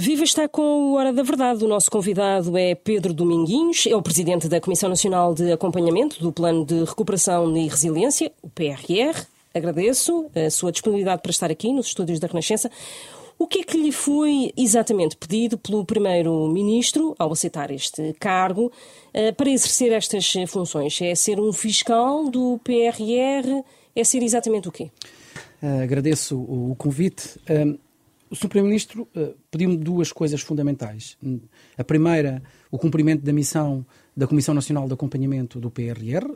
Viva está com o Hora da Verdade. O nosso convidado é Pedro Dominguinhos, é o presidente da Comissão Nacional de Acompanhamento do Plano de Recuperação e Resiliência, o PRR. Agradeço a sua disponibilidade para estar aqui nos estúdios da Renascença. O que é que lhe foi exatamente pedido pelo Primeiro-Ministro ao aceitar este cargo eh, para exercer estas funções? É ser um fiscal do PRR? É ser exatamente o quê? Uh, agradeço o, convite. Uh, o Sr. Primeiro-Ministro uh, pediu-me duas coisas fundamentais. A primeira, o cumprimento da missão da Comissão Nacional de Acompanhamento do PRR,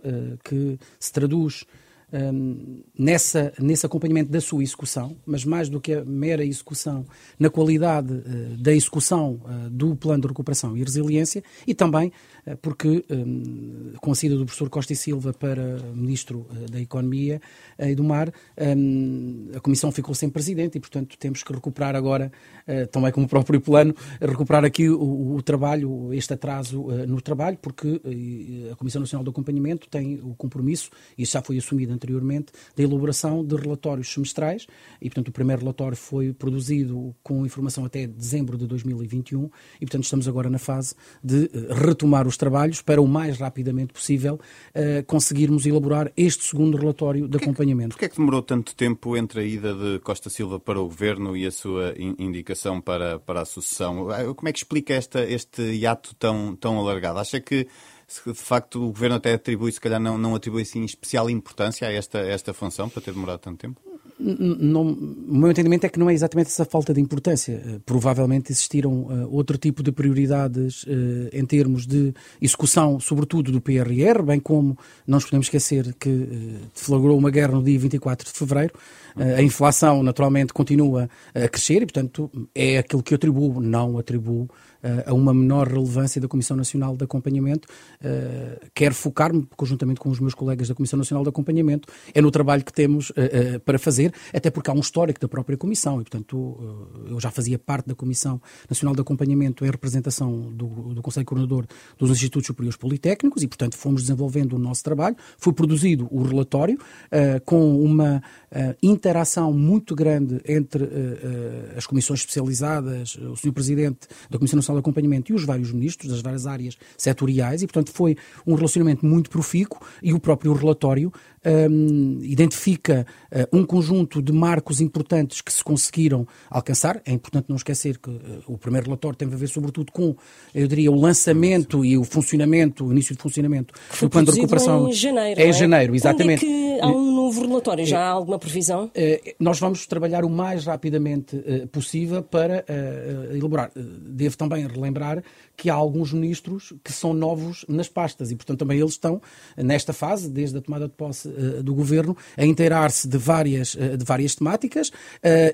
que se traduz um, nessa, nesse acompanhamento da sua execução, mas mais do que a mera execução, na qualidade uh, da execução uh, do Plano de Recuperação e Resiliência e também uh, porque, um, com a saída do professor Costa e Silva para Ministro da Economia e do Mar, um, a Comissão ficou sem Presidente e, portanto, temos que recuperar agora, também como o próprio plano, recuperar aqui o, o trabalho, este atraso no trabalho, porque a Comissão Nacional de Acompanhamento tem o compromisso, e isso já foi assumido anteriormente, da elaboração de relatórios semestrais e, portanto, o primeiro relatório foi produzido com informação até dezembro de 2021 e, portanto, estamos agora na fase de eh, retomar os trabalhos para o mais rapidamente possível uh, conseguirmos elaborar este segundo relatório de acompanhamento. Porquê é que demorou tanto tempo entre a ida de Costa Silva para o Governo e a sua indicação para, para a sucessão? Eh, como é que explica esta, este hiato tão, tão alargado? Acha que de facto o Governo até atribui, se calhar não, não atribui assim especial importância a esta, esta função para ter demorado tanto tempo? Não, o meu entendimento é que não é exatamente essa falta de importância. Uh, provavelmente existiram uh, outro tipo de prioridades uh, em termos de execução, sobretudo do PRR, bem como não nos podemos esquecer que deflagrou uma guerra no dia 24 de fevereiro. a inflação, naturalmente, continua a crescer e, portanto, é aquilo que eu atribuo, não atribuo uh, a uma menor relevância da Comissão Nacional de Acompanhamento. Uh, quero focar-me, conjuntamente com os meus colegas da Comissão Nacional de Acompanhamento, é no trabalho que temos uh, para fazer, até porque há um histórico da própria Comissão e, portanto, eu já fazia parte da Comissão Nacional de Acompanhamento em representação do, do Conselho Coordenador dos Institutos Superiores Politécnicos e, portanto, fomos desenvolvendo o nosso trabalho. Foi produzido o relatório com uma interação muito grande entre as comissões especializadas, o Sr. Presidente da Comissão Nacional de Acompanhamento e os vários ministros das várias áreas setoriais e, portanto, foi um relacionamento muito profícuo e o próprio relatório um, identifica uh, um conjunto de marcos importantes que se conseguiram alcançar. É importante não esquecer que uh, o primeiro relatório tem a ver, sobretudo, com, eu diria, o lançamento e o funcionamento, o início de funcionamento do plano de recuperação. Em janeiro. É em é? janeiro, exatamente. Há um novo relatório? Já há alguma previsão? Uh, nós vamos trabalhar o mais rapidamente possível para elaborar. devo também relembrar que há alguns ministros que são novos nas pastas e, portanto, também eles estão nesta fase, desde a tomada de posse do governo, a inteirar-se de várias, de várias temáticas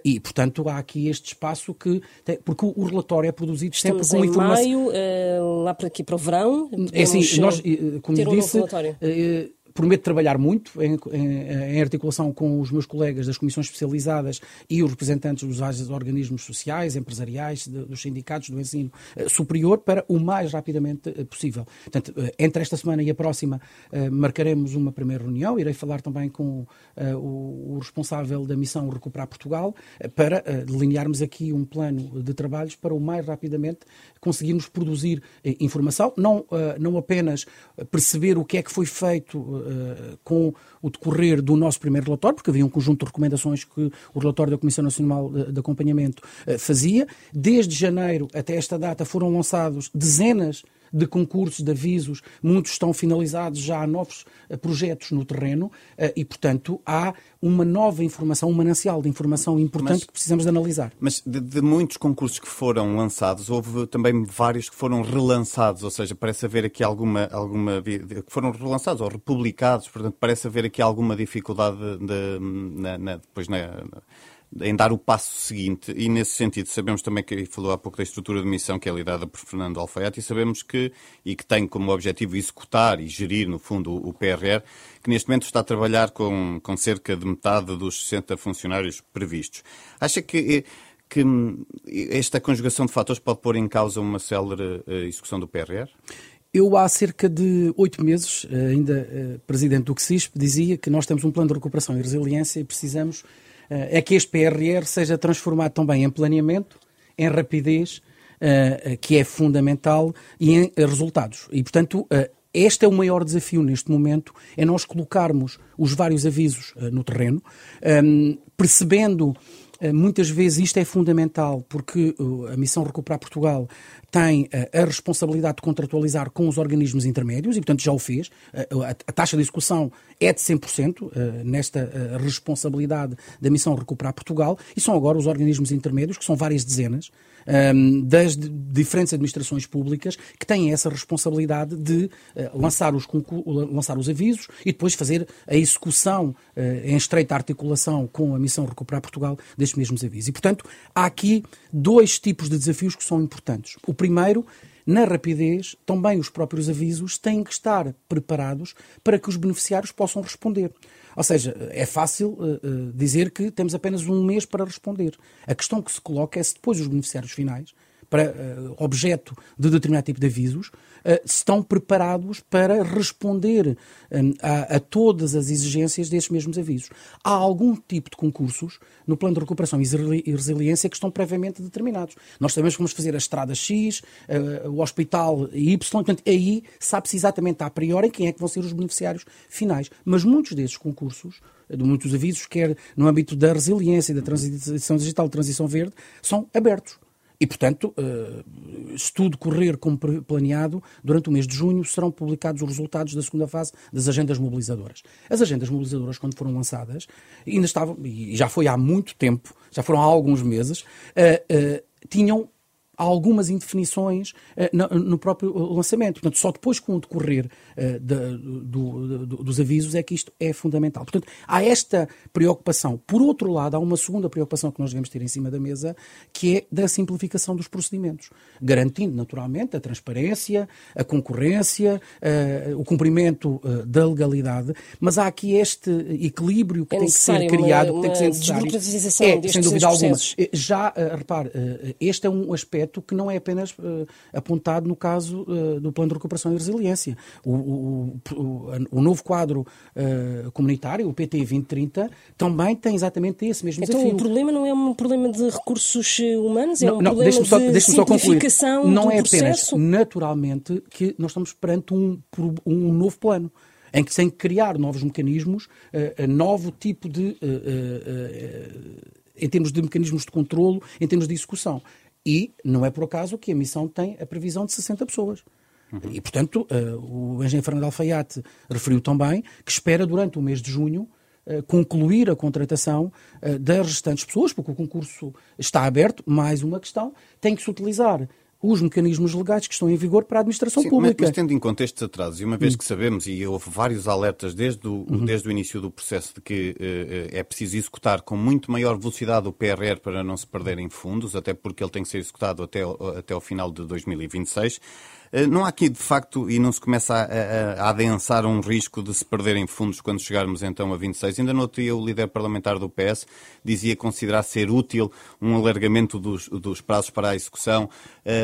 e, portanto, há aqui este espaço que. Tem, porque o, relatório é produzido Estamos sempre com em informação. maio, lá para aqui para o verão. É assim, nós, como um disse prometo trabalhar muito em, em, em, articulação com os meus colegas das comissões especializadas e os representantes dos organismos sociais, empresariais, de, dos sindicatos do ensino uh, superior para o mais rapidamente uh, possível. Portanto, uh, entre esta semana e a próxima marcaremos uma primeira reunião. Irei falar também com o, o, responsável da missão Recuperar Portugal para delinearmos aqui um plano de trabalhos para o mais rapidamente conseguirmos produzir informação, não, não apenas perceber o que é que foi feito eh, com o decorrer do nosso primeiro relatório, porque havia um conjunto de recomendações que o relatório da Comissão Nacional de, Acompanhamento uh, fazia. Desde janeiro até esta data foram lançados dezenas de concursos, de avisos, muitos estão finalizados, já há novos uh, projetos no terreno uh, e, portanto, há uma nova informação, um manancial de informação importante mas, que precisamos de analisar. Mas de, de, muitos concursos que foram lançados, houve também vários que foram relançados, ou seja, parece haver aqui alguma, alguma que foram relançados ou republicados, portanto, parece haver aqui alguma dificuldade de, na, na, depois na, em dar o passo seguinte. E nesse sentido, sabemos também que falou há pouco da estrutura de missão que é liderada por Fernando Alfaiate e sabemos que, e que tem como objetivo executar e gerir, no fundo, o PRR, que neste momento está a trabalhar com, com cerca de metade dos 60 funcionários previstos. Acha que que esta conjugação de fatores pode pôr em causa uma célere eh, execução do PRR? Eu, há cerca de oito meses, eh, ainda eh, presidente do CSISP, dizia que nós temos um plano de recuperação e resiliência e precisamos é que este PRR seja transformado também em planeamento, em rapidez, uh, que é fundamental, e em resultados. E, portanto, uh, este é o maior desafio neste momento, é nós colocarmos os vários avisos no terreno, um, percebendo eh, muitas vezes isto é fundamental porque a Missão Recuperar Portugal tem eh, a responsabilidade de contratualizar com os organismos intermédios e, portanto, já o fez. Eh, a taxa de execução é de 100% nesta responsabilidade da Missão Recuperar Portugal e são agora os organismos intermédios, que são várias dezenas, um, das diferentes administrações públicas que têm essa responsabilidade de uh, lançar, os lançar os avisos e depois fazer a execução uh, em estreita articulação com a Missão Recuperar Portugal destes mesmos avisos. E, portanto, há aqui dois tipos de desafios que são importantes. O primeiro na rapidez, também os próprios avisos têm que estar preparados para que os beneficiários possam responder. Ou seja, é fácil uh, dizer que temos apenas um mês para responder. A questão que se coloca é se depois os beneficiários finais para uh, objeto de determinado tipo de avisos, uh, estão preparados para responder um, a, a, todas as exigências desses mesmos avisos. Há algum tipo de concursos no plano de recuperação e resiliência que estão previamente determinados. Nós sabemos que vamos fazer a estrada X, o hospital Y, portanto, aí sabe-se exatamente a priori quem é que vão ser os beneficiários finais. Mas muitos desses concursos de muitos avisos, quer no âmbito da resiliência, da transição digital, transição verde, são abertos. E, portanto, uh, se tudo correr como planeado, durante o mês de junho serão publicados os resultados da segunda fase das agendas mobilizadoras. As agendas mobilizadoras, quando foram lançadas, ainda estavam, e já foi há muito tempo, já foram há alguns meses, uh, tinham algumas indefinições uh, no, próprio lançamento. Portanto, só depois com o decorrer do, dos avisos é que isto é fundamental. Portanto, há esta preocupação. Por outro lado, há uma segunda preocupação que nós devemos ter em cima da mesa, que é da simplificação dos procedimentos, garantindo naturalmente a transparência, a concorrência, uh, o cumprimento da legalidade, mas há aqui este equilíbrio que é tem que ser criado, uma, tem que ser necessário. É, sem dúvida alguma. Já, repare, este é um aspecto aspecto que não é apenas uh, apontado no caso uh, do Plano de Recuperação e Resiliência. O, o, o, o novo quadro uh, comunitário, o PT 2030, também tem exatamente esse mesmo então, desafio. Então o problema não é um problema de recursos humanos, é não, um não, problema só, de simplificação só Não é apenas, naturalmente, que nós estamos perante um, um novo plano em que se tem que criar novos mecanismos, uh, novo tipo de. Uh, uh, em termos de mecanismos de controlo, em termos de execução. E não é por acaso que a missão tem a previsão de 60 pessoas. Uhum. E, portanto, uh, o engenheiro Fernando Alfaiate referiu também que espera, durante o mês de junho, uh, concluir a contratação uh, das restantes pessoas, porque o concurso está aberto. Mais uma questão, tem que se utilizar os mecanismos legais que estão em vigor para a administração Sim, pública. Mas, mas, tendo em conta estes atrasos, e uma vez hum. que sabemos, e houve vários alertas desde o, uhum. desde o início do processo de que uh, é preciso executar com muito maior velocidade o PRR para não se perderem fundos, até porque ele tem que ser executado até, até o final de 2026. Eh, não há aqui, de facto, e não se começa a, a, a adensar um risco de se perderem fundos quando chegarmos então a 26. Ainda no outro dia o líder parlamentar do PS dizia considerar ser útil um alargamento dos, dos prazos para a execução.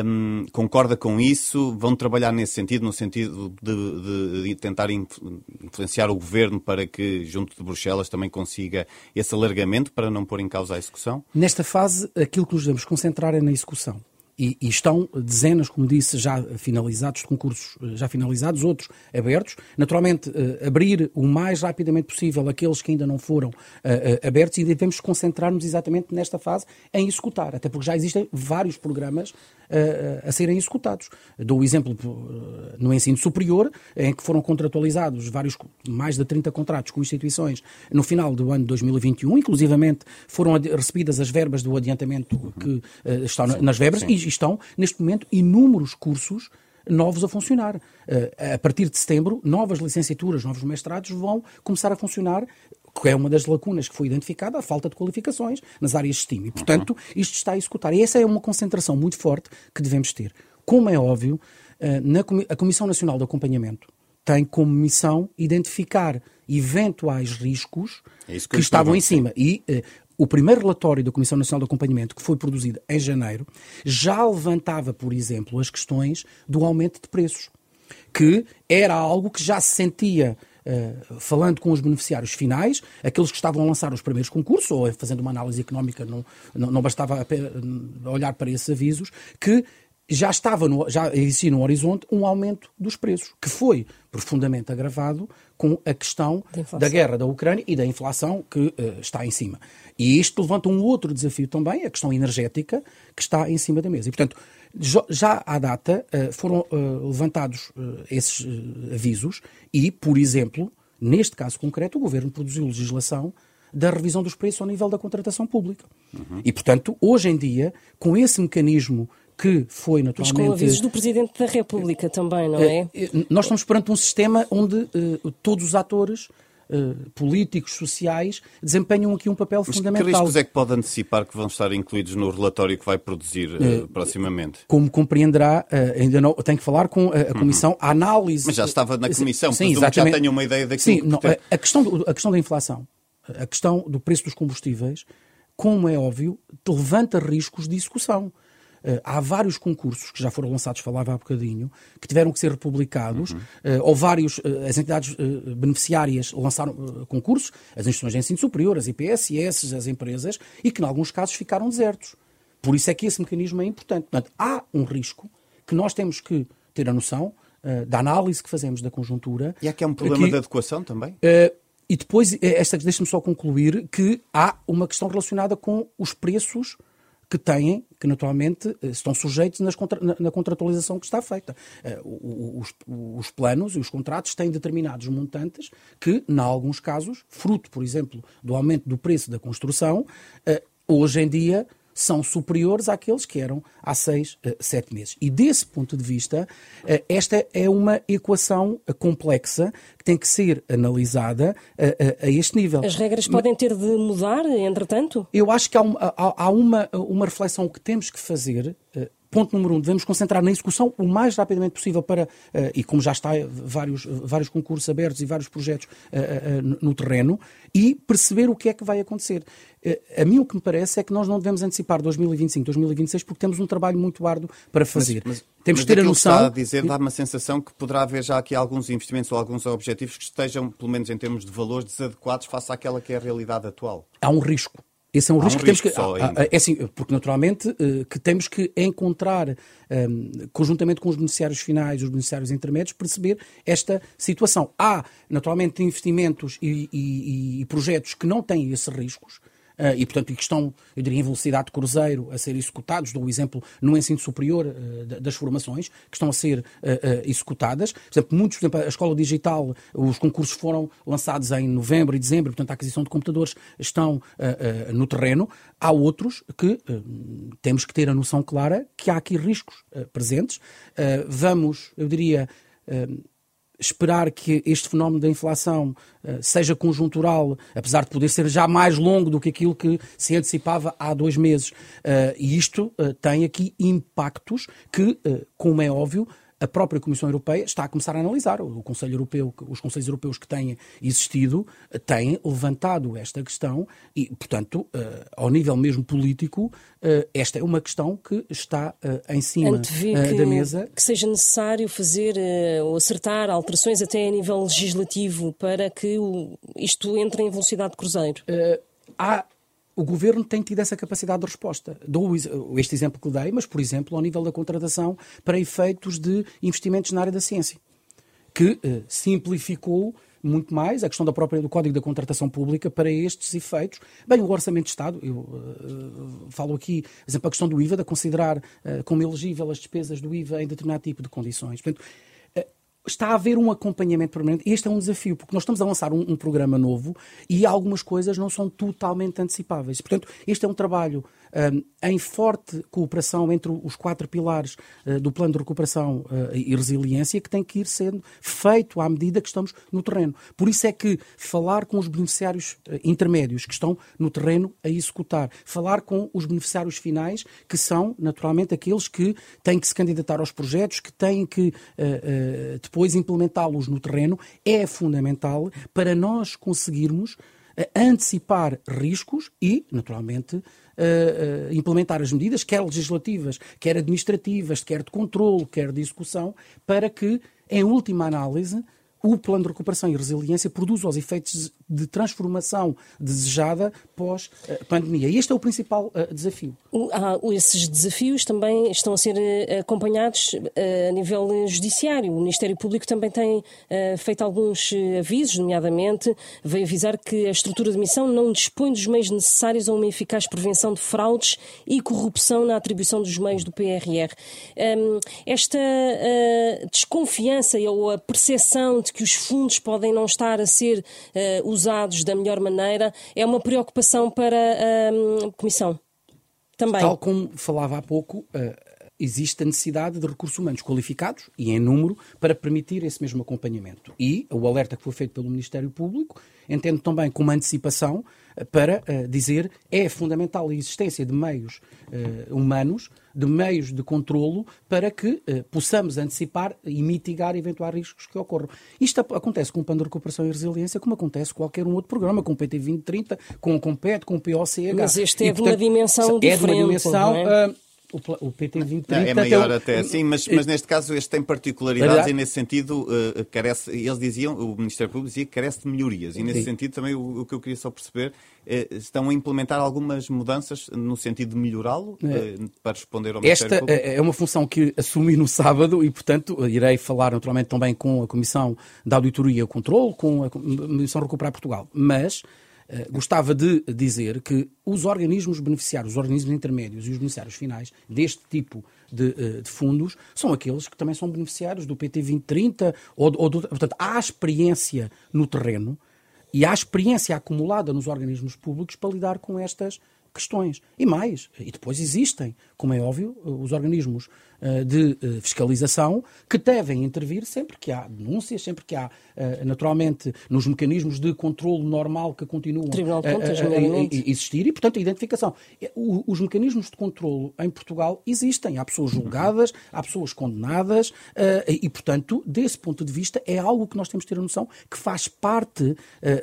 Um, concorda com isso? Vão trabalhar nesse sentido, no sentido de, de, de tentar influenciar o governo para que, junto de Bruxelas, também consiga esse alargamento para não pôr em causa a execução? Nesta fase, aquilo que nos devemos concentrar é na execução. E, e, estão dezenas, como disse, já finalizados, de concursos eh, já finalizados, outros abertos. Naturalmente, uh, abrir o mais rapidamente possível aqueles que ainda não foram uh, uh, abertos e devemos concentrar-nos exatamente nesta fase em executar, até porque já existem vários programas a serem executados. Dou o exemplo no ensino superior, em que foram contratualizados vários, mais de 30 contratos com instituições no final do ano de 2021, inclusivamente foram recebidas as verbas do adiantamento que estão sim, nas verbas sim. e estão, neste momento, inúmeros cursos novos a funcionar. Uh, a partir de setembro, novas licenciaturas, novos mestrados vão começar a funcionar que é uma das lacunas que foi identificada, a falta de qualificações nas áreas de STEAM. E, portanto, uhum. isto está a executar. E essa é uma concentração muito forte que devemos ter. Como é óbvio, uh, na, a Comissão Nacional de Acompanhamento tem como missão identificar eventuais riscos é que, que estavam em cima. E uh, o primeiro relatório da Comissão Nacional de Acompanhamento, que foi produzido em janeiro, já levantava, por exemplo, as questões do aumento de preços, que era algo que já se sentia uh, falando com os beneficiários finais, aqueles que estavam a lançar os primeiros concursos, ou fazendo uma análise económica, não, não, não bastava olhar para esses avisos, que já estava, no, já existia no horizonte um aumento dos preços, que foi profundamente agravado com a questão da guerra da Ucrânia e da inflação que uh, está em cima. E isto levanta um outro desafio também, a questão energética, que está em cima da mesa. E, portanto, já à data uh, foram uh, levantados esses avisos e, por exemplo, neste caso concreto, o Governo produziu legislação da revisão dos preços ao nível da contratação pública. Uhum. E, portanto, hoje em dia, com esse mecanismo que foi naturalmente. Mas com avisos do Presidente da República também, não é? Eh, eh, nós estamos perante um sistema onde uh, todos os atores. Uh, políticos, sociais, desempenham aqui um papel Mas fundamental. Que riscos é que pode antecipar que vão estar incluídos no relatório que vai produzir uh, proximamente? Como compreenderá, ainda não tenho que falar com a, a uhum. Comissão, uhum. a análise. Mas já estava na Comissão, sim, exatamente. já tenho uma ideia daquilo sim, que não, a, questão, a questão da inflação, a questão do preço dos combustíveis, como é óbvio, levanta riscos de execução. Uh, há vários concursos que já foram lançados, falava há bocadinho, que tiveram que ser republicados, uhum. uh, ou vários, uh, as entidades beneficiárias lançaram concursos, as instituições de ensino superior, as IPSS, as empresas, e que, em alguns casos, ficaram desertos. Por isso é que esse mecanismo é importante. Portanto, há um risco que nós temos que ter a noção da análise que fazemos da conjuntura. E há que é um problema que, de adequação também? e depois, esta deixa-me só concluir que há uma questão relacionada com os preços que têm, que naturalmente eh, estão sujeitos contra, na, na, contratualização que está feita. Uh, os, os, planos e os contratos têm determinados montantes que, em alguns casos, fruto, por exemplo, do aumento do preço da construção, uh, hoje em dia são superiores àqueles que eram há seis, uh, sete meses. E desse ponto de vista, uh, esta é uma equação uh, complexa que tem que ser analisada a este nível. As regras podem ter de mudar, entretanto? Eu acho que há, há uma, uma reflexão que temos que fazer ponto número um, devemos concentrar na execução o mais rapidamente possível para, uh, e como já está vários, vários concursos abertos e vários projetos no terreno, e perceber o que é que vai acontecer. a mim o que me parece é que nós não devemos antecipar 2025, 2026, porque temos um trabalho muito árduo para fazer. Mas, mas, temos mas que ter a noção. Que está a dizer dá uma sensação que poderá haver já aqui alguns investimentos ou alguns objetivos que estejam, pelo menos em termos de valores, desadequados face àquela que é a realidade atual. Há um risco. Esse é um Há risco um que temos que. É assim, porque naturalmente eh, que temos que encontrar, um, ehm, conjuntamente com os beneficiários finais, os beneficiários intermédios, perceber esta situação. Há, naturalmente, investimentos e, e, e projetos que não têm esses riscos. Uh, e, portanto, que estão, eu diria, em velocidade de cruzeiro a ser executados. Dou o exemplo no ensino superior uh, das formações, que estão a ser uh, executadas. Por exemplo, muitos, por exemplo, a escola digital, os concursos foram lançados em novembro e dezembro, portanto, a aquisição de computadores estão no terreno. Há outros que temos que ter a noção clara que há aqui riscos presentes. vamos, eu diria, esperar que este fenómeno da inflação uh, seja conjuntural, apesar de poder ser já mais longo do que aquilo que se antecipava há dois meses. Uh, e isto uh, tem aqui impactos que, como é óbvio, a própria Comissão Europeia está a começar a analisar. O Conselho Europeu, os Conselhos Europeus que têm existido têm levantado esta questão e, portanto, uh, ao nível mesmo político, uh, esta é uma questão que está em cima da mesa. Que seja necessário fazer ou acertar alterações até a nível legislativo para que isto entre em velocidade de cruzeiro? há o governo tem tido essa capacidade de resposta. Dou este exemplo que dei, mas, por exemplo, ao nível da contratação para efeitos de investimentos na área da ciência, que eh, simplificou muito mais a questão da própria, do Código da Contratação Pública para estes efeitos. Bem, o Orçamento de Estado, eu uh, falo aqui, por exemplo, a questão do IVA, de considerar uh, como elegível as despesas do IVA em determinado tipo de condições. Portanto, está a haver um acompanhamento permanente. Este é um desafio, porque nós estamos a lançar um, um, programa novo e algumas coisas não são totalmente antecipáveis. Portanto, este é um trabalho em forte cooperação entre os quatro pilares uh, do plano de recuperação uh, e resiliência que tem que ir sendo feito à medida que estamos no terreno. Por isso é que falar com os beneficiários uh, intermédios que estão no terreno a executar, falar com os beneficiários finais, que são naturalmente aqueles que têm que se candidatar aos projetos, que têm que depois implementá-los no terreno, é fundamental para nós conseguirmos antecipar riscos e, naturalmente, implementar as medidas, quer legislativas, quer administrativas, quer de controle, quer de execução, para que, em última análise, o plano de recuperação e resiliência produz os efeitos de transformação desejada pós-pandemia. E este é o principal uh, desafio. Ah, esses desafios também estão a ser uh, acompanhados uh, a nível judiciário. O Ministério Público também tem feito alguns avisos, nomeadamente veio avisar que a estrutura de missão não dispõe dos meios necessários a uma eficaz prevenção de fraudes e corrupção na atribuição dos meios do PRR. Um, esta desconfiança ou a percepção de que os fundos podem não estar a ser uh, usados da melhor maneira é uma preocupação para a Comissão. Também. Tal como falava há pouco, uh, existe a necessidade de recursos humanos qualificados e em número para permitir esse mesmo acompanhamento. E o alerta que foi feito pelo Ministério Público entendo também como antecipação uh, para uh, dizer é fundamental a existência de meios humanos de meios de controlo para que eh, possamos antecipar e mitigar eventuais riscos que ocorram. Isto acontece com o Plano de Recuperação e Resiliência, como acontece com qualquer um outro programa, com o PT 2030, com o COMPET, com o POCH. Mas este é e, portanto, de uma dimensão diferente. É de uma dimensão. É? O, PT 2030 é maior até, sim, mas, mas neste caso este tem particularidades e nesse sentido uh, carece, eles diziam, o Ministério Público dizia que carece de melhorias e nesse sim. sentido também o, o, que eu queria só perceber uh, estão a implementar algumas mudanças no sentido de melhorá-lo é. uh, para responder ao Ministério Esta Público? Esta é uma função que assumi no sábado e portanto irei falar naturalmente também com a Comissão da Auditoria e o Controlo, com a Comissão Recuperar Portugal, mas eh, gostava de dizer que os organismos beneficiários, os organismos intermédios e os beneficiários finais deste tipo de, uh, de fundos são aqueles que também são beneficiários do PT 2030 ou, ou do, portanto há experiência no terreno e há experiência acumulada nos organismos públicos para lidar com estas questões. E mais, e depois existem, como é óbvio, os organismos eh, de eh, fiscalização que devem intervir sempre que há denúncias, sempre que há, eh, naturalmente, nos mecanismos de controle normal que continuam a, existir e, portanto, a identificação. Os mecanismos de controle em Portugal existem. Há pessoas julgadas, há pessoas condenadas e, portanto, desse ponto de vista, é algo que nós temos de ter a noção que faz parte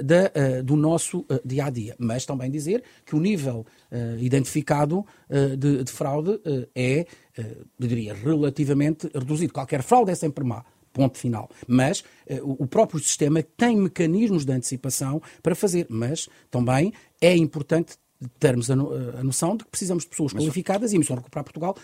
da, do nosso dia a dia. Mas também dizer que o nível identificado de, de fraude é eh, eu diria, relativamente reduzido. Qualquer fraude é sempre má. Ponto final. Mas o próprio sistema tem mecanismos de antecipação para fazer. Mas também é importante termos a, noção de que precisamos de pessoas qualificadas e a Missão Recuperar Portugal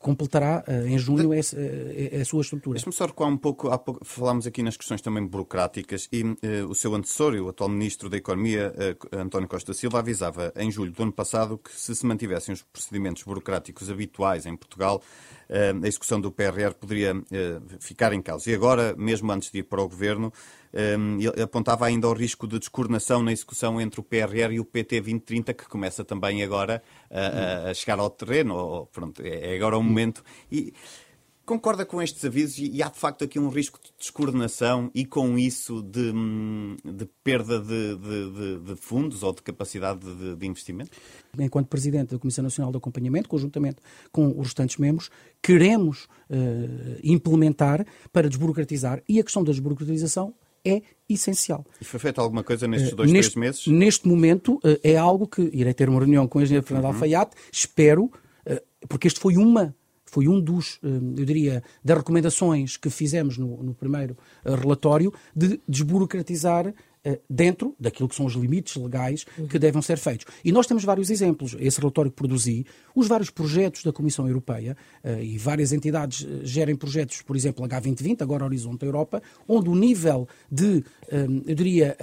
completará uh, em junho essa, uh, a sua estrutura. Deixa-me só recuar um pouco, há pouco, falámos aqui nas questões também burocráticas e o seu antecessor, o atual Ministro da Economia, António Costa Silva, avisava em julho do ano passado que se se mantivessem os procedimentos burocráticos habituais em Portugal, a execução do PRR poderia ficar em causa. E agora, mesmo antes de ir para o Governo, ele apontava ainda ao risco de descoordenação na execução entre o PRR e o PT 2030, que começa também agora a, chegar ao terreno. Pronto, é, é agora o momento. E, Concorda com estes avisos e há de facto aqui um risco de descoordenação e com isso de, hum, de perda de, de, de, fundos ou de capacidade de, investimento? Enquanto Presidente da Comissão Nacional de Acompanhamento, conjuntamente com os restantes membros, queremos uh, implementar para desburocratizar e a questão da desburocratização é essencial. E foi feita alguma coisa nestes dois, uh, neste, três meses? Neste momento uh, é algo que irei ter uma reunião com o engenheiro Fernando uhum. Alfaiate, espero, porque este foi uma foi um dos, eu diria, das recomendações que fizemos no, no primeiro relatório de desburocratizar eh, dentro daquilo que são os limites legais que devem ser feitos. E nós temos vários exemplos. Esse relatório que produzi, os vários projetos da Comissão Europeia eh, e várias entidades eh, gerem projetos, por exemplo, H2020, agora Horizonte Europa, onde o nível de, eu diria,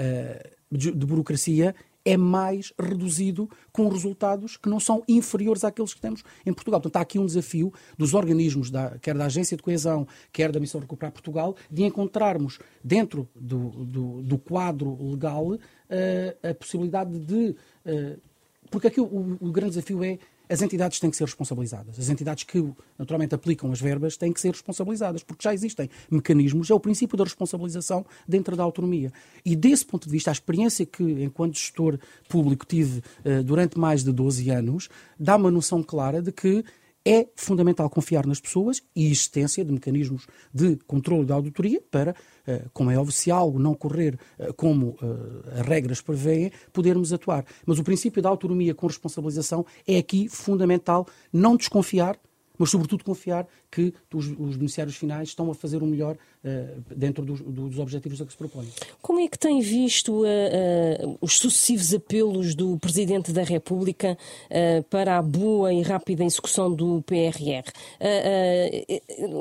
de burocracia é mais reduzido com resultados que não são inferiores àqueles que temos em Portugal. Portanto, há aqui um desafio dos organismos, da, quer da Agência de Coesão, quer da Missão Recuperar Portugal, de encontrarmos dentro do, do, do quadro legal uh, a possibilidade de. Uh, porque aqui o, o grande desafio é as entidades têm que ser responsabilizadas. As entidades que naturalmente aplicam as verbas têm que ser responsabilizadas, porque já existem mecanismos, é o princípio da responsabilização dentro da autonomia. E desse ponto de vista, a experiência que, enquanto gestor público, tive uh, durante mais de 12 anos, dá uma noção clara de que é fundamental confiar nas pessoas e existência de mecanismos de controle da auditoria para, eh, como é óbvio, se algo não correr eh, como eh, as regras prevêem, podermos atuar. Mas o princípio da autonomia com responsabilização é aqui fundamental não desconfiar, mas sobretudo confiar que os, os beneficiários finais estão a fazer o melhor uh, dentro dos, dos, objetivos a que se propõem. Como é que tem visto uh, uh, os sucessivos apelos do Presidente da República para a boa e rápida execução do PRR?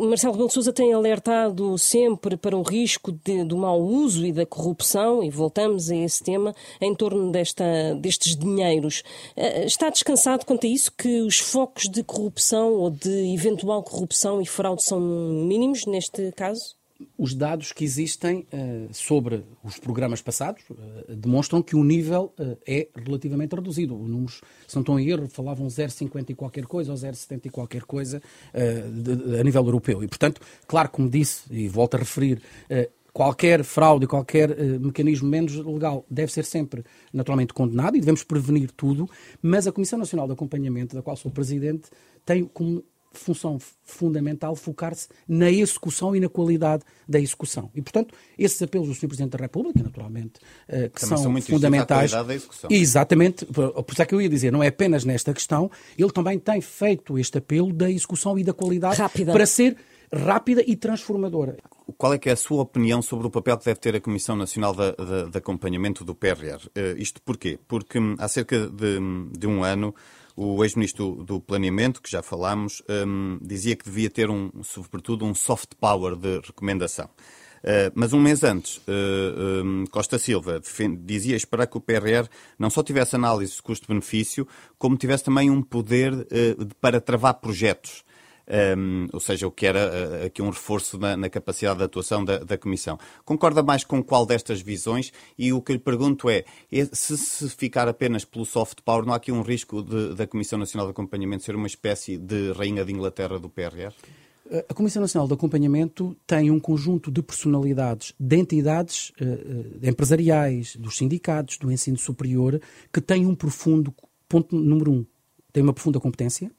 Marcelo Rebelo de Sousa tem alertado sempre para o risco de, do mau uso e da corrupção, e voltamos a esse tema, em torno desta, destes dinheiros. Está descansado quanto a isso, que os focos de corrupção ou de eventual corrupção e fraude são mínimos neste caso? Os dados que existem uh, sobre os programas passados uh, demonstram que o nível uh, é relativamente reduzido. Os números, se não em erro, falavam 0,50 e qualquer coisa ou 0,70 e qualquer coisa a nível europeu. E, portanto, claro, como disse, e volto a referir, qualquer fraude, qualquer mecanismo menos legal deve ser sempre naturalmente condenado e devemos prevenir tudo, mas a Comissão Nacional de Acompanhamento, da qual sou presidente, tem como função fundamental focar-se na execução e na qualidade da execução. E, portanto, esses apelos do Sr. Presidente da República, naturalmente, uh, que Também são, fundamentais. Exatamente, por, isso é que eu ia dizer, não é apenas nesta questão, ele também tem feito este apelo da execução e da qualidade Rápida. para ser rápida e transformadora. Qual é que é a sua opinião sobre o papel que deve ter a Comissão Nacional de, de, de Acompanhamento do PRR? Uh, eh, isto porquê? Porque hum, há cerca de, de um ano o ex-ministro do Planeamento, que já falámos, um, dizia que devia ter, um, sobretudo, um soft power de recomendação. Uh, mas um mês antes, uh, um, Costa Silva dizia esperar que o PRR não só tivesse análise de custo-benefício, como tivesse também um poder uh, para travar projetos um, ou seja, o que era uh, aqui um reforço na, na capacidade de atuação da, da, Comissão. Concorda mais com qual destas visões? E o que lhe pergunto é, se se ficar apenas pelo soft power, não há aqui um risco de, da Comissão Nacional de Acompanhamento ser uma espécie de rainha de Inglaterra do PRR? A Comissão Nacional de Acompanhamento tem um conjunto de personalidades, de entidades uh, empresariais, dos sindicatos, do ensino superior, que têm um profundo, ponto número um, tem uma profunda competência,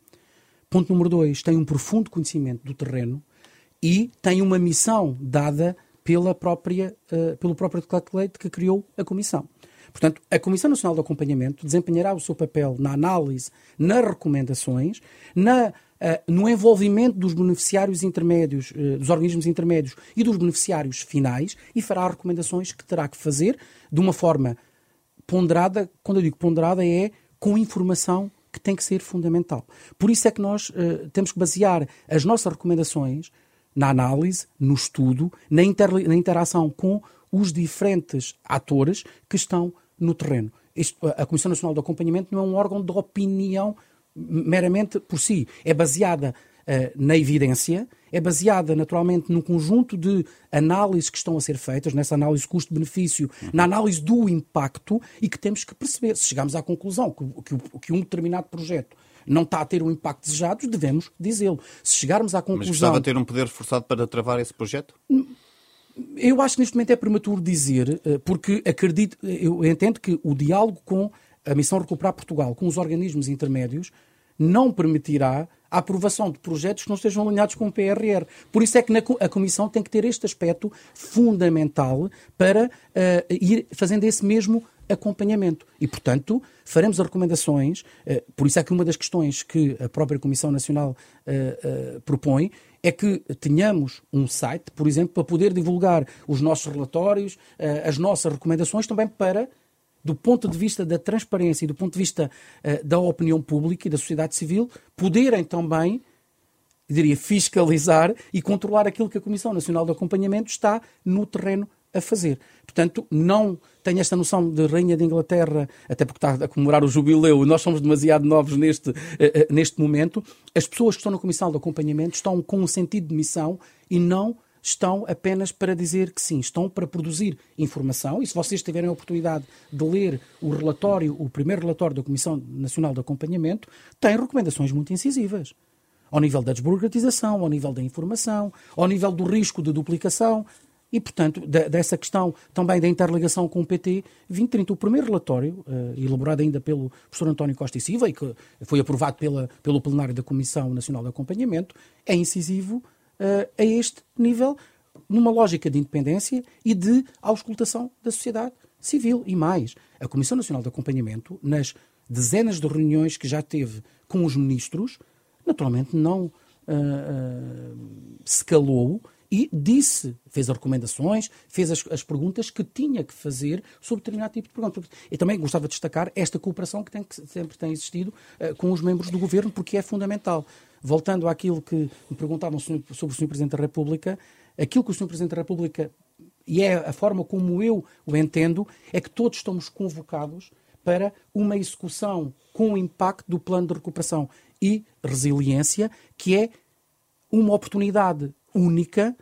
Ponto número dois, tem um profundo conhecimento do terreno e tem uma missão dada pela própria, uh, pelo próprio decreto de lei que criou a Comissão. Portanto, a Comissão Nacional de Acompanhamento desempenhará o seu papel na análise, nas recomendações, na, uh, no envolvimento dos beneficiários intermédios, uh, dos organismos intermédios e dos beneficiários finais e fará recomendações que terá que fazer de uma forma ponderada. Quando eu digo ponderada, é com informação que tem que ser fundamental. Por isso é que nós uh, temos que basear as nossas recomendações na análise, no estudo, na, inter na interação com os diferentes atores que estão no terreno. Isto, a Comissão Nacional de Acompanhamento não é um órgão de opinião meramente por si. É baseada na evidência, é baseada naturalmente num conjunto de análises que estão a ser feitas, nessa análise custo-benefício, na análise do impacto e que temos que perceber. Se chegamos à conclusão que, que, que um determinado projeto não está a ter o impacto desejado, devemos dizê-lo. Se chegarmos à conclusão. Mas precisava ter um poder forçado para travar esse projeto? Eu acho que neste momento é prematuro dizer, eh, porque acredito, eu entendo que o diálogo com a Missão Recuperar Portugal, com os organismos intermédios, não permitirá a aprovação de projetos que não estejam alinhados com o PRR. Por isso é que a Comissão tem que ter este aspecto fundamental para uh, ir fazendo esse mesmo acompanhamento. E, portanto, faremos recomendações, uh, por isso é que uma das questões que a própria Comissão Nacional uh, propõe é que tenhamos um site, por exemplo, para poder divulgar os nossos relatórios, as nossas recomendações também para do ponto de vista da transparência e do ponto de vista uh, da opinião pública e da sociedade civil, poderem também, diria, fiscalizar e controlar aquilo que a Comissão Nacional de Acompanhamento está no terreno a fazer. Portanto, não tenho esta noção de Rainha de Inglaterra, até porque está a comemorar o jubileu, nós somos demasiado novos neste, uh, uh, neste momento. As pessoas que estão na Comissão de Acompanhamento estão com um sentido de missão e não estão apenas para dizer que sim, estão para produzir informação. E se vocês tiverem a oportunidade de ler o relatório, o primeiro relatório da Comissão Nacional de Acompanhamento, tem recomendações muito incisivas. Ao nível da desburocratização, ao nível da informação, ao nível do risco de duplicação, e, portanto, dessa questão também da interligação com o PT, 2030, o primeiro relatório, uh, elaborado ainda pelo professor António Costa e Silva, e que foi aprovado pela, pelo plenário da Comissão Nacional de Acompanhamento, é incisivo uh, a este nível, numa lógica de independência e de auscultação da sociedade civil. E mais, a Comissão Nacional de Acompanhamento, nas dezenas de reuniões que já teve com os ministros, naturalmente não se calou e disse, fez as recomendações, fez as, as, perguntas que tinha que fazer sobre determinado tipo de perguntas. E também gostava de destacar esta cooperação que, tem, que sempre tem existido uh, com os membros do governo, porque é fundamental. Voltando àquilo que me perguntavam sobre o Sr. Presidente da República, aquilo que o Sr. Presidente da República, e é a forma como eu o entendo, é que todos estamos convocados para uma execução com impacto do plano de recuperação e resiliência, que é uma oportunidade única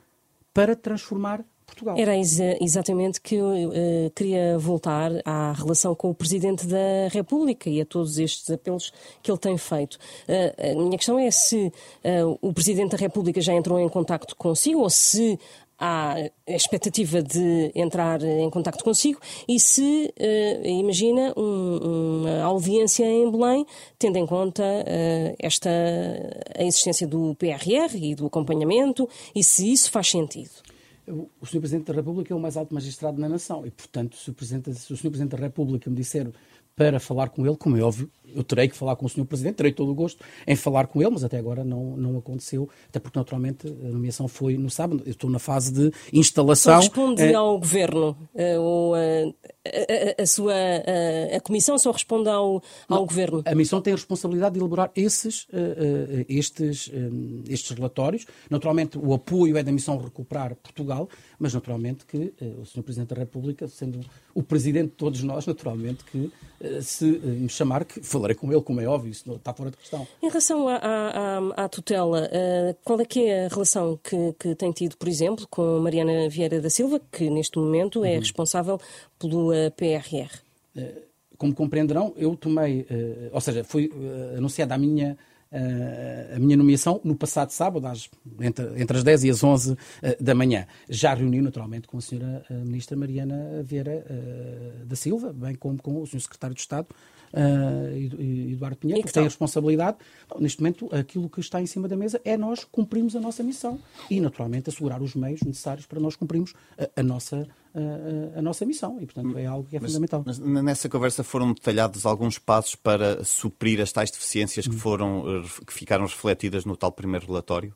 para transformar Portugal. Era ex exatamente que eu uh, queria voltar à relação com o Presidente da República e a todos estes apelos que ele tem feito. Uh, a minha questão é se uh, o Presidente da República já entrou em contato consigo ou se há a expectativa de entrar em contato consigo e se uh, imagina um, uma audiência em Belém, tendo em conta uh, esta a existência do PRR e do acompanhamento e se isso faz sentido. O Sr. Presidente da República é o mais alto magistrado na nação e, portanto, se o, Presidente, se o Sr. Presidente da República me disser para falar com ele, como é óbvio, eu terei que falar com o Sr. Presidente, terei todo o gosto em falar com ele, mas até agora não, não aconteceu, até porque naturalmente a nomeação foi no sábado. Eu estou na fase de instalação. Só responde é... ao Governo, uh, ou, uh, a, a, sua a, a, Comissão só responde ao, ao não, Governo? A Missão tem a responsabilidade de elaborar esses, estes, estes relatórios. Naturalmente, o apoio é da Missão Recuperar Portugal, mas naturalmente que o Sr. Presidente da República, sendo o Presidente de todos nós, naturalmente que se me chamar, que falarei com ele, como é óbvio, isso está fora de questão. Em relação à, à, à tutela, uh, qual é que é a relação que, que, tem tido, por exemplo, com Mariana Vieira da Silva, que neste momento é uhum. responsável pelo eh, PRR? Eh, como compreenderão, eu tomei, ou seja, foi anunciada a minha a minha nomeação no passado sábado, às, entre, entre, as 10 e as 11 uh, da manhã. Já reuni naturalmente com a senhora Ministra Mariana Vieira uh, da Silva, bem como com o senhor Secretário de Estado, uh, Eduardo Pinheiro, que, que tem a responsabilidade. neste momento, aquilo que está em cima da mesa é nós cumprirmos a nossa missão e, naturalmente, assegurar os meios necessários para nós cumprirmos a, a nossa a, a, nossa missão e, portanto, é algo que é mas, fundamental. Mas nessa conversa foram detalhados alguns passos para suprir as tais deficiências que, hum. foram, eh, que ficaram refletidas no tal primeiro relatório?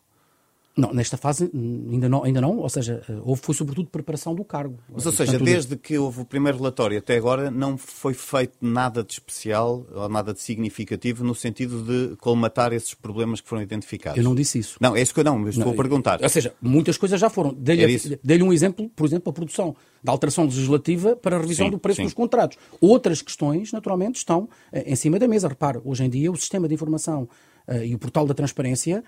Não, nesta fase ainda não, ainda não ou seja, eh, houve, foi sobretudo preparação do cargo. Mas, ou seja, desde que houve o primeiro relatório até agora, não foi feito nada de especial ou nada de significativo no sentido de colmatar esses problemas que foram identificados. Eu não disse isso. Não, é isso que eu não, mas estou a perguntar. Ou seja, muitas coisas já foram. Dei-lhe dei um exemplo, por exemplo, a produção da alteração legislativa para a revisão sim, do preço sim. dos contratos. Outras questões, naturalmente, estão eh, em cima da mesa. Repare, hoje em dia o sistema de informação uh, e o portal da transparência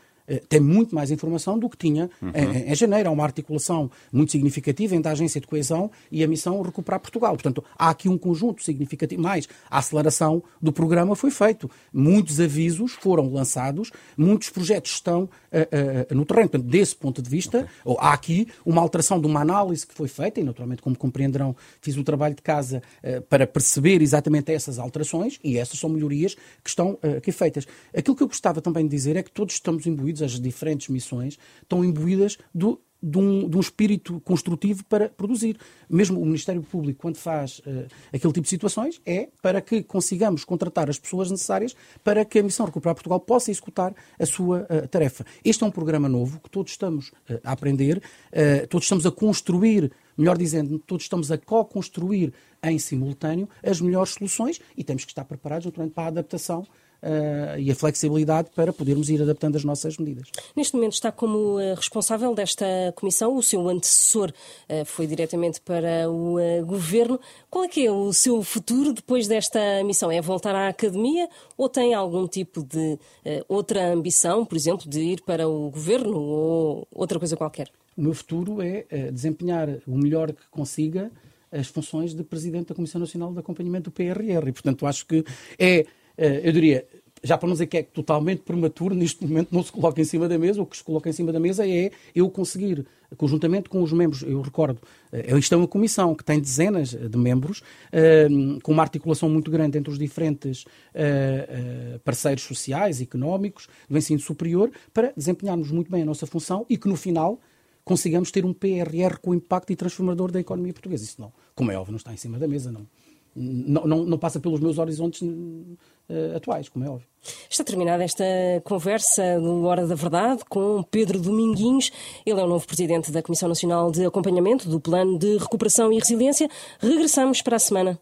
tem muito mais informação do que tinha uhum. em, em, janeiro. Há uma articulação muito significativa entre a Agência de Coesão e a missão Recuperar Portugal. Portanto, há aqui um conjunto significativo. Mais, a aceleração do programa foi feito. Muitos avisos foram lançados, muitos projetos estão uh, uh, no terreno. Portanto, desse ponto de vista, okay. há aqui uma alteração de uma análise que foi feita, e naturalmente, como compreenderão, fiz o trabalho de casa uh, para perceber exatamente essas alterações, e essas são melhorias que estão aqui feitas. Aquilo que eu gostava também de dizer é que todos estamos imbuídos imbuídos, as diferentes missões, estão imbuídas do, de um, de um, espírito construtivo para produzir. Mesmo o Ministério Público, quando faz uh, aquele tipo de situações, é para que consigamos contratar as pessoas necessárias para que a Missão Recuperar Portugal possa executar a sua uh, tarefa. Este é um programa novo que todos estamos uh, a aprender, todos estamos a construir, melhor dizendo, todos estamos a co-construir em simultâneo as melhores soluções e temos que estar preparados para a adaptação uh, e a flexibilidade para podermos ir adaptando as nossas medidas. Neste momento está como uh, responsável desta comissão, o seu antecessor uh, foi diretamente para o governo. Qual é que é o seu futuro depois desta missão? É voltar à academia ou tem algum tipo de outra ambição, por exemplo, de ir para o governo ou outra coisa qualquer? O meu futuro é desempenhar o melhor que consiga as funções de Presidente da Comissão Nacional de Acompanhamento do PRR. E, portanto, acho que é eh, eu diria, já para não dizer que é totalmente prematuro, neste momento não se coloca em cima da mesa, o que se coloca em cima da mesa é eu conseguir, conjuntamente com os membros, eu recordo, eh, isto é uma comissão que tem dezenas de membros, eh, com uma articulação muito grande entre os diferentes parceiros sociais, económicos, do ensino superior, para desempenharmos muito bem a nossa função e que no final consigamos ter um PRR com impacto e transformador da economia portuguesa. Isso não, como é óbvio, não está em cima da mesa, não não, não, não passa pelos meus horizontes uh, atuais, como é óbvio. Está terminada esta conversa do Hora da Verdade com Pedro Dominguinhos. Ele é o novo presidente da Comissão Nacional de Acompanhamento do Plano de Recuperação e Resiliência. Regressamos para a semana.